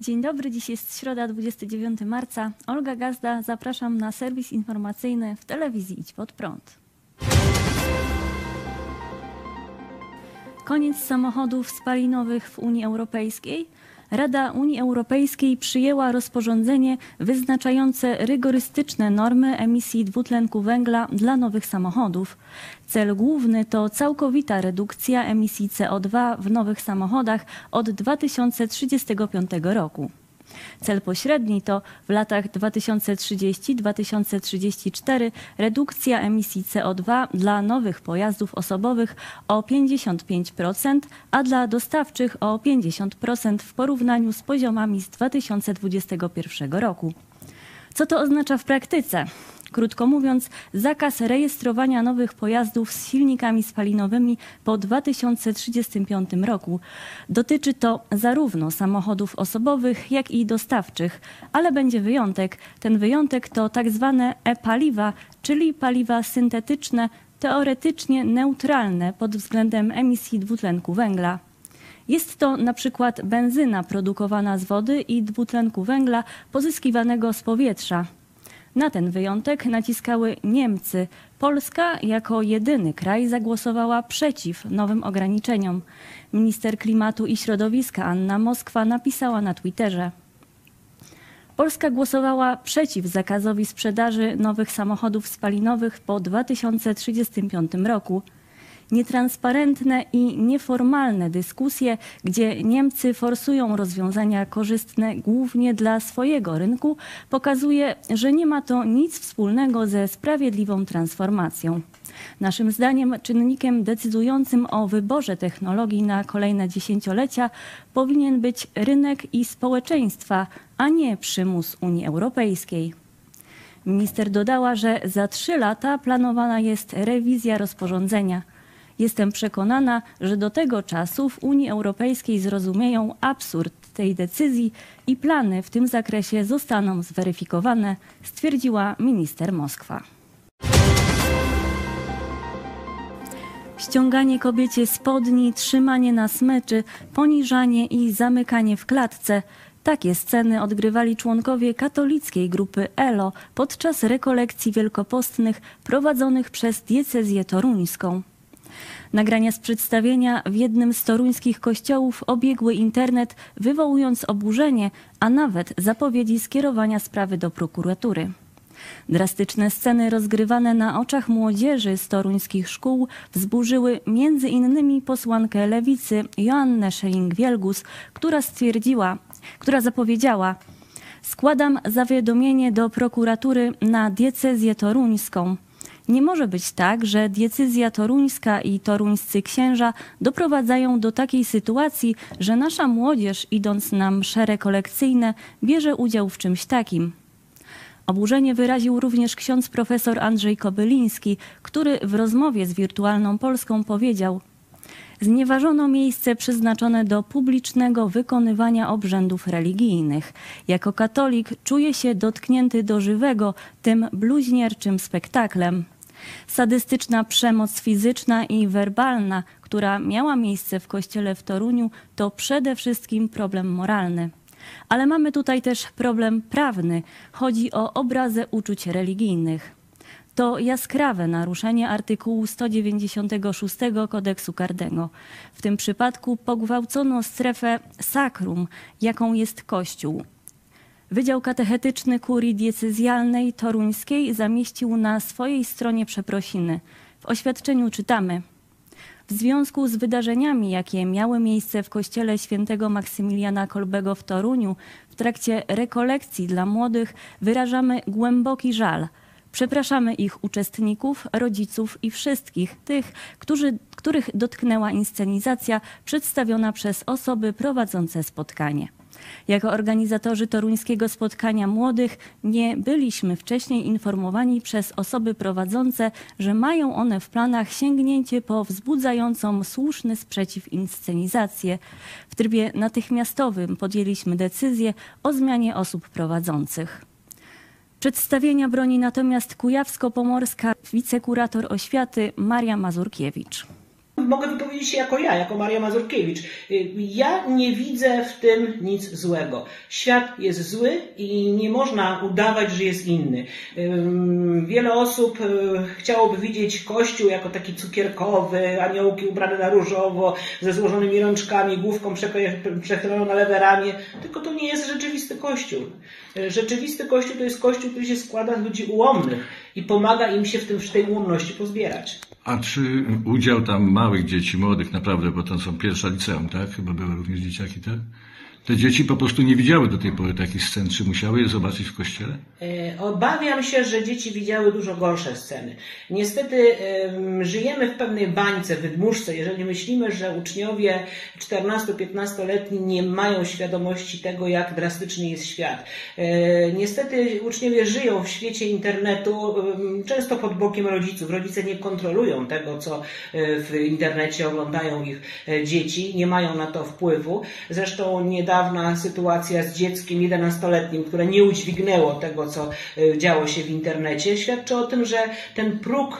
Dzień dobry, dziś jest środa 29 marca. Olga Gazda, zapraszam na serwis informacyjny w telewizji Idź Pod Prąd. Koniec samochodów spalinowych w Unii Europejskiej. Rada Unii Europejskiej przyjęła rozporządzenie wyznaczające rygorystyczne normy emisji dwutlenku węgla dla nowych samochodów. Cel główny to całkowita redukcja emisji CO2 w nowych samochodach od 2035 roku. Cel pośredni to w latach 2030-2034 redukcja emisji CO2 dla nowych pojazdów osobowych o 55%, a dla dostawczych o 50% w porównaniu z poziomami z 2021 roku. Co to oznacza w praktyce? Krótko mówiąc, zakaz rejestrowania nowych pojazdów z silnikami spalinowymi po 2035 roku. Dotyczy to zarówno samochodów osobowych, jak i dostawczych, ale będzie wyjątek. Ten wyjątek to tak zwane e-paliwa, czyli paliwa syntetyczne, teoretycznie neutralne pod względem emisji dwutlenku węgla. Jest to na przykład benzyna produkowana z wody i dwutlenku węgla pozyskiwanego z powietrza. Na ten wyjątek naciskały Niemcy. Polska jako jedyny kraj zagłosowała przeciw nowym ograniczeniom. Minister Klimatu i Środowiska Anna Moskwa napisała na Twitterze. Polska głosowała przeciw zakazowi sprzedaży nowych samochodów spalinowych po 2035 roku nietransparentne i nieformalne dyskusje, gdzie Niemcy forsują rozwiązania korzystne głównie dla swojego rynku, pokazuje, że nie ma to nic wspólnego ze sprawiedliwą transformacją. Naszym zdaniem czynnikiem decydującym o wyborze technologii na kolejne dziesięciolecia powinien być rynek i społeczeństwa, a nie przymus Unii Europejskiej. Minister dodała, że za trzy lata planowana jest rewizja rozporządzenia. Jestem przekonana, że do tego czasu w Unii Europejskiej zrozumieją absurd tej decyzji i plany w tym zakresie zostaną zweryfikowane, stwierdziła minister Moskwa. Ściąganie kobiecie spodni, trzymanie na smyczy, poniżanie i zamykanie w klatce. Takie sceny odgrywali członkowie katolickiej grupy ELO podczas rekolekcji wielkopostnych prowadzonych przez diecezję toruńską. Nagrania z przedstawienia w jednym z toruńskich kościołów obiegły internet, wywołując oburzenie, a nawet zapowiedzi skierowania sprawy do prokuratury. Drastyczne sceny rozgrywane na oczach młodzieży z toruńskich szkół wzburzyły między innymi posłankę lewicy Joannę Schering-Wielgus, która stwierdziła, która zapowiedziała Składam zawiadomienie do prokuratury na diecezję toruńską. Nie może być tak, że decyzja toruńska i toruńscy księża doprowadzają do takiej sytuacji, że nasza młodzież, idąc na msze rekolekcyjne, bierze udział w czymś takim. Oburzenie wyraził również ksiądz profesor Andrzej Kobyliński, który w rozmowie z Wirtualną Polską powiedział Znieważono miejsce przeznaczone do publicznego wykonywania obrzędów religijnych. Jako katolik czuję się dotknięty do żywego tym bluźnierczym spektaklem. Sadystyczna przemoc fizyczna i werbalna, która miała miejsce w kościele w Toruniu, to przede wszystkim problem moralny. Ale mamy tutaj też problem prawny. Chodzi o obrazę uczuć religijnych. To jaskrawe naruszenie artykułu 196 kodeksu karnego. W tym przypadku pogwałcono strefę sakrum, jaką jest Kościół. Wydział Katechetyczny Kurii Diecezjalnej Toruńskiej zamieścił na swojej stronie przeprosiny. W oświadczeniu czytamy w związku z wydarzeniami, jakie miały miejsce w kościele świętego Maksymiliana Kolbego w Toruniu w trakcie rekolekcji dla młodych, wyrażamy głęboki żal. Przepraszamy ich uczestników, rodziców i wszystkich tych, którzy, których dotknęła inscenizacja przedstawiona przez osoby prowadzące spotkanie. Jako organizatorzy toruńskiego spotkania młodych nie byliśmy wcześniej informowani przez osoby prowadzące, że mają one w planach sięgnięcie po wzbudzającą słuszny sprzeciw inscenizację. W trybie natychmiastowym podjęliśmy decyzję o zmianie osób prowadzących. Przedstawienia broni natomiast kujawsko-pomorska wicekurator oświaty Maria Mazurkiewicz. Mogę wypowiedzieć się jako ja, jako Maria Mazurkiewicz. Ja nie widzę w tym nic złego. Świat jest zły i nie można udawać, że jest inny. Wiele osób e, chciałoby widzieć Kościół jako taki cukierkowy, aniołki ubrane na różowo, ze złożonymi rączkami, główką przechyloną na lewe ramię. Tylko to nie jest rzeczywisty Kościół. Rzeczywisty Kościół to jest Kościół, który się składa z ludzi ułomnych i pomaga im się w, tym, w tej ułomności pozbierać. A czy udział tam małych dzieci, młodych naprawdę, bo to są pierwsza liceum, tak? Chyba były również dzieciaki, tak? Te dzieci po prostu nie widziały do tej pory takich scen. Czy musiały je zobaczyć w kościele? E, obawiam się, że dzieci widziały dużo gorsze sceny. Niestety żyjemy w pewnej bańce, wydmuszce, jeżeli myślimy, że uczniowie 14-15-letni nie mają świadomości tego, jak drastyczny jest świat. E, niestety uczniowie żyją w świecie internetu, często pod bokiem rodziców. Rodzice nie kontrolują tego, co e, w internecie oglądają ich dzieci, nie mają na to wpływu. Zresztą nie niedawna sytuacja z dzieckiem 11-letnim, które nie udźwignęło tego, co e, działo się w internecie, świadczy o tym, że ten próg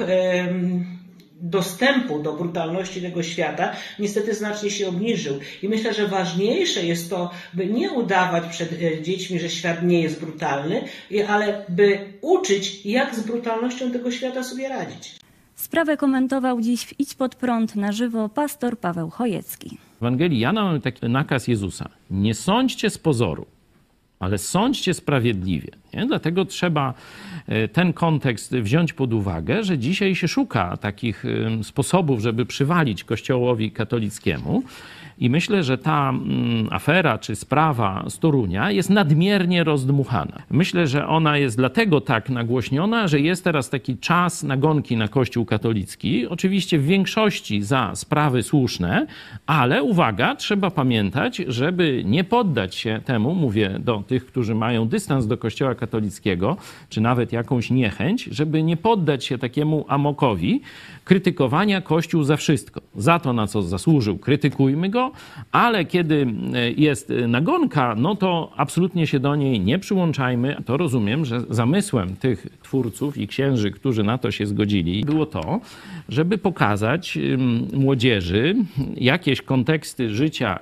dostępu do brutalności tego świata niestety znacznie się obniżył. I myślę, że ważniejsze jest to, by nie udawać przed e, dziećmi, że świat nie jest brutalny, ale by uczyć, jak z brutalnością tego świata sobie radzić. Sprawę komentował dziś w Idź pod prąd na żywo pastor Paweł Chojecki. Ewangelii Jana mamy taki nakaz Jezusa. Nie sądźcie z pozoru, ale sądźcie sprawiedliwie. Nie? Dlatego trzeba e, ten kontekst wziąć pod uwagę, że dzisiaj się szuka takich sposobów, żeby przywalić Kościołowi katolickiemu. I myślę, że ta mm, afera czy sprawa z Torunia jest nadmiernie rozdmuchana. Myślę, że ona jest dlatego tak nagłośniona, że jest teraz taki czas nagonki na Kościół katolicki. Oczywiście w większości za sprawy słuszne, ale uwaga, trzeba pamiętać, żeby nie poddać się temu, mówię do tych, którzy mają dystans do Kościoła katolickiego, czy nawet jakąś niechęć, żeby nie poddać się takiemu amokowi krytykowania Kościół za wszystko. Za to, na co zasłużył, krytykujmy go, ale kiedy e, jest nagonka, no to absolutnie się do niej nie przyłączajmy. To rozumiem, że zamysłem tych twórców i księży, którzy na to się zgodzili, było to, żeby pokazać młodzieży jakieś konteksty życia,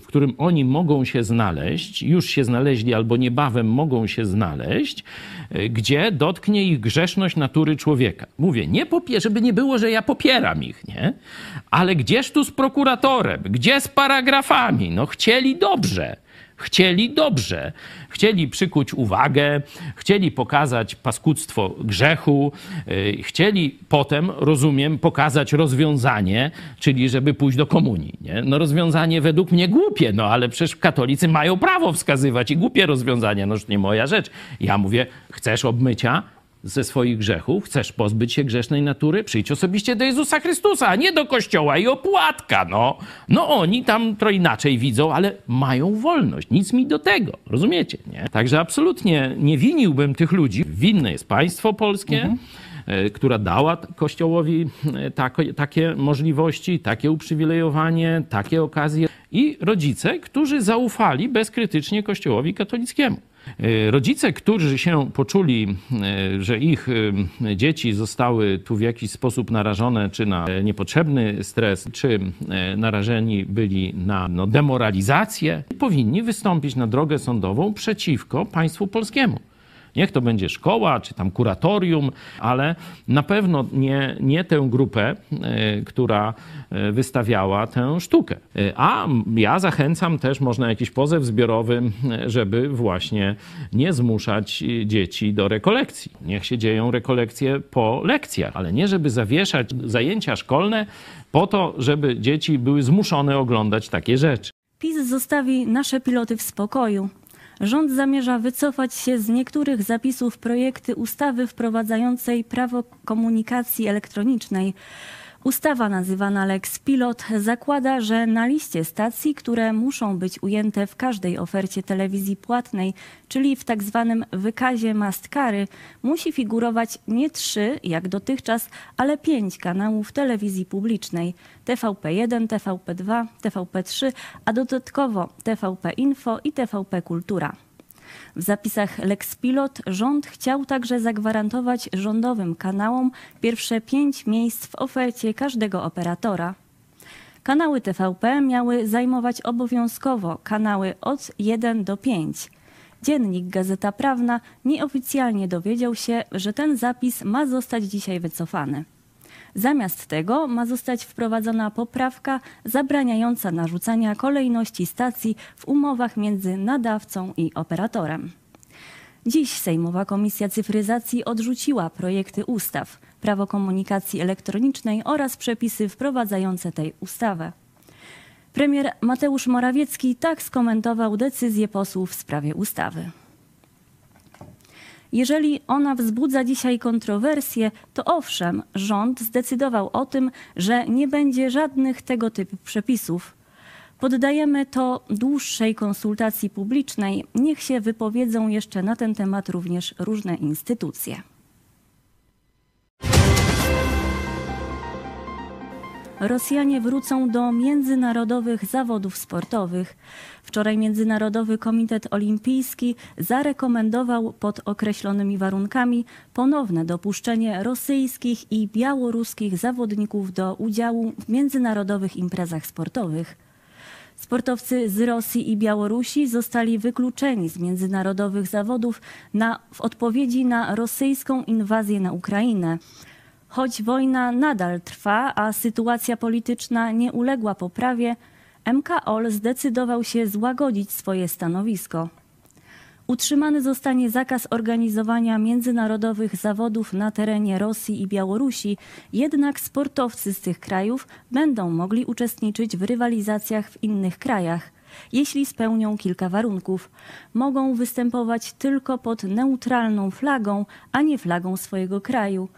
w którym oni mogą się znaleźć, już się znaleźli albo niebawem mogą się znaleźć, e, gdzie dotknie ich grzeszność natury człowieka. Mówię, nie popie, żeby nie było, że ja popieram ich, nie? Ale gdzież tu z prokuratorem? Gdzie z paragrafami? No chcieli dobrze. Chcieli dobrze. Chcieli przykuć uwagę, chcieli pokazać paskudztwo grzechu, yy, chcieli potem, rozumiem, pokazać rozwiązanie, czyli żeby pójść do komunii. Nie? No rozwiązanie według mnie głupie, no ale przecież katolicy mają prawo wskazywać i głupie rozwiązania, no już nie moja rzecz. Ja mówię, chcesz obmycia? Ze swoich grzechów, chcesz pozbyć się grzesznej natury, przyjdź osobiście do Jezusa Chrystusa, a nie do kościoła i opłatka, no. No oni tam to inaczej widzą, ale mają wolność, nic mi do tego, rozumiecie, nie? Także absolutnie nie winiłbym tych ludzi. Winne jest państwo polskie, mhm e, która dała Kościołowi e, takie możliwości, takie uprzywilejowanie, takie okazje i rodzice, którzy zaufali bezkrytycznie Kościołowi katolickiemu. E, rodzice, którzy się poczuli, e, że ich e, dzieci zostały tu w jakiś sposób narażone, czy na niepotrzebny stres, czy narażeni byli na no, demoralizację, powinni wystąpić na drogę sądową przeciwko państwu polskiemu. Niech to będzie szkoła, czy tam kuratorium, ale na pewno nie, nie tę grupę, e, która e, wystawiała tę sztukę. E, a ja zachęcam też, można jakiś pozew zbiorowy, żeby właśnie nie zmuszać dzieci do rekolekcji. Niech się dzieją rekolekcje po lekcjach, ale nie żeby zawieszać zajęcia szkolne po to, żeby dzieci były zmuszone oglądać takie rzeczy. PiS zostawi nasze piloty w spokoju. Rząd zamierza wycofać się z niektórych zapisów projekty ustawy wprowadzającej prawo komunikacji elektronicznej. Ustawa nazywana Lex Pilot zakłada, że na liście stacji, które muszą być ujęte w każdej ofercie telewizji płatnej, czyli w tak zwanym wykazie mastkary, musi figurować nie trzy, jak dotychczas, ale pięć kanałów telewizji publicznej: TVP1, TVP2, TVP3, a dodatkowo TVP Info i TVP Kultura. W zapisach Lex Pilot rząd chciał także zagwarantować rządowym kanałom pierwsze pięć miejsc w ofercie każdego operatora. Kanały TVP miały zajmować obowiązkowo kanały od 1 do 5. Dziennik Gazeta Prawna nieoficjalnie dowiedział się, że ten zapis ma zostać dzisiaj wycofany. Zamiast tego ma zostać wprowadzona poprawka zabraniająca narzucania kolejności stacji w umowach między nadawcą i operatorem. Dziś Sejmowa Komisja Cyfryzacji odrzuciła projekty ustaw, prawo komunikacji elektronicznej oraz przepisy wprowadzające tej ustawę. Premier Mateusz Morawiecki tak skomentował decyzję posłów w sprawie ustawy. Jeżeli ona wzbudza dzisiaj kontrowersje, to owszem, rząd zdecydował o tym, że nie będzie żadnych tego typu przepisów. Poddajemy to dłuższej konsultacji publicznej. Niech się wypowiedzą jeszcze na ten temat również różne instytucje. Rosjanie wrócą do międzynarodowych zawodów sportowych. Wczoraj Międzynarodowy Komitet Olimpijski zarekomendował pod określonymi warunkami ponowne dopuszczenie rosyjskich i białoruskich zawodników do udziału w międzynarodowych imprezach sportowych. Sportowcy z Rosji i Białorusi zostali wykluczeni z międzynarodowych zawodów na, w odpowiedzi na rosyjską inwazję na Ukrainę. Choć wojna nadal trwa, a sytuacja polityczna nie uległa poprawie, MKOL zdecydował się złagodzić swoje stanowisko. Utrzymany zostanie zakaz organizowania międzynarodowych zawodów na terenie Rosji i Białorusi, jednak sportowcy z tych krajów będą mogli uczestniczyć w rywalizacjach w innych krajach. Jeśli spełnią kilka warunków, mogą występować tylko pod neutralną flagą, a nie flagą swojego kraju.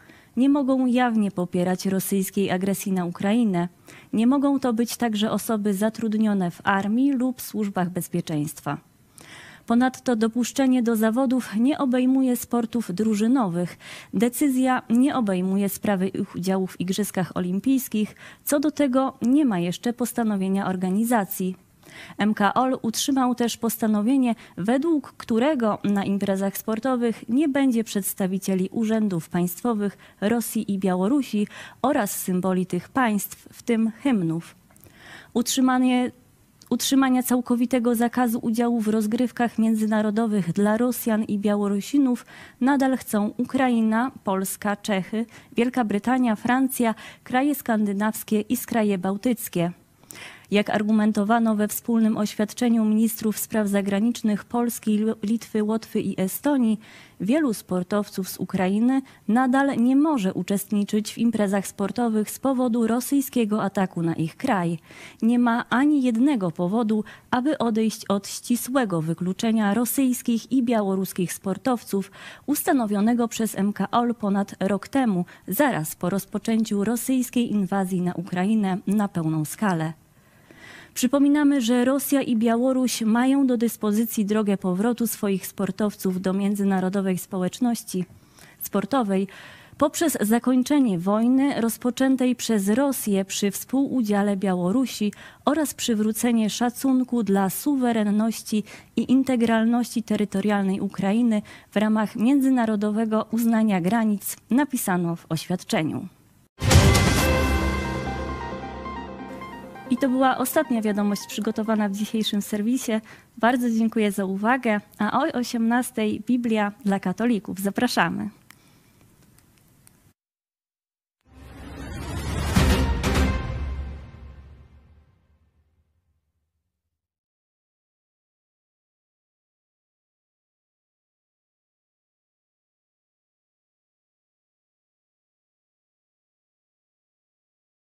Nie mogą jawnie popierać rosyjskiej agresji na Ukrainę. Nie mogą to być także osoby zatrudnione w armii lub służbach bezpieczeństwa. Ponadto dopuszczenie do zawodów nie obejmuje sportów drużynowych. Decyzja nie obejmuje sprawy ich udziału w Igrzyskach Olimpijskich. Co do tego nie ma jeszcze postanowienia organizacji. MKOL utrzymał też postanowienie, według którego na imprezach sportowych nie będzie przedstawicieli urzędów państwowych Rosji i Białorusi oraz symboli tych państw, w tym hymnów. Utrzymanie utrzymania całkowitego zakazu udziału w rozgrywkach międzynarodowych dla Rosjan i Białorusinów nadal chcą Ukraina, Polska, Czechy, Wielka Brytania, Francja, kraje skandynawskie i kraje bałtyckie. Jak argumentowano we wspólnym oświadczeniu ministrów spraw zagranicznych Polski, Litwy, Łotwy i Estonii, wielu sportowców z Ukrainy nadal nie może uczestniczyć w imprezach sportowych z powodu rosyjskiego ataku na ich kraj. Nie ma ani jednego powodu, aby odejść od ścisłego wykluczenia rosyjskich i białoruskich sportowców ustanowionego przez MKOL ponad rok temu, zaraz po rozpoczęciu rosyjskiej inwazji na Ukrainę na pełną skalę. Przypominamy, że Rosja i Białoruś mają do dyspozycji drogę powrotu swoich sportowców do międzynarodowej społeczności sportowej poprzez zakończenie wojny rozpoczętej przez Rosję przy współudziale Białorusi oraz przywrócenie szacunku dla suwerenności i integralności terytorialnej Ukrainy w ramach międzynarodowego uznania granic, napisano w oświadczeniu. I to była ostatnia wiadomość przygotowana w dzisiejszym serwisie. Bardzo dziękuję za uwagę, a o 18:00 Biblia dla katolików. Zapraszamy.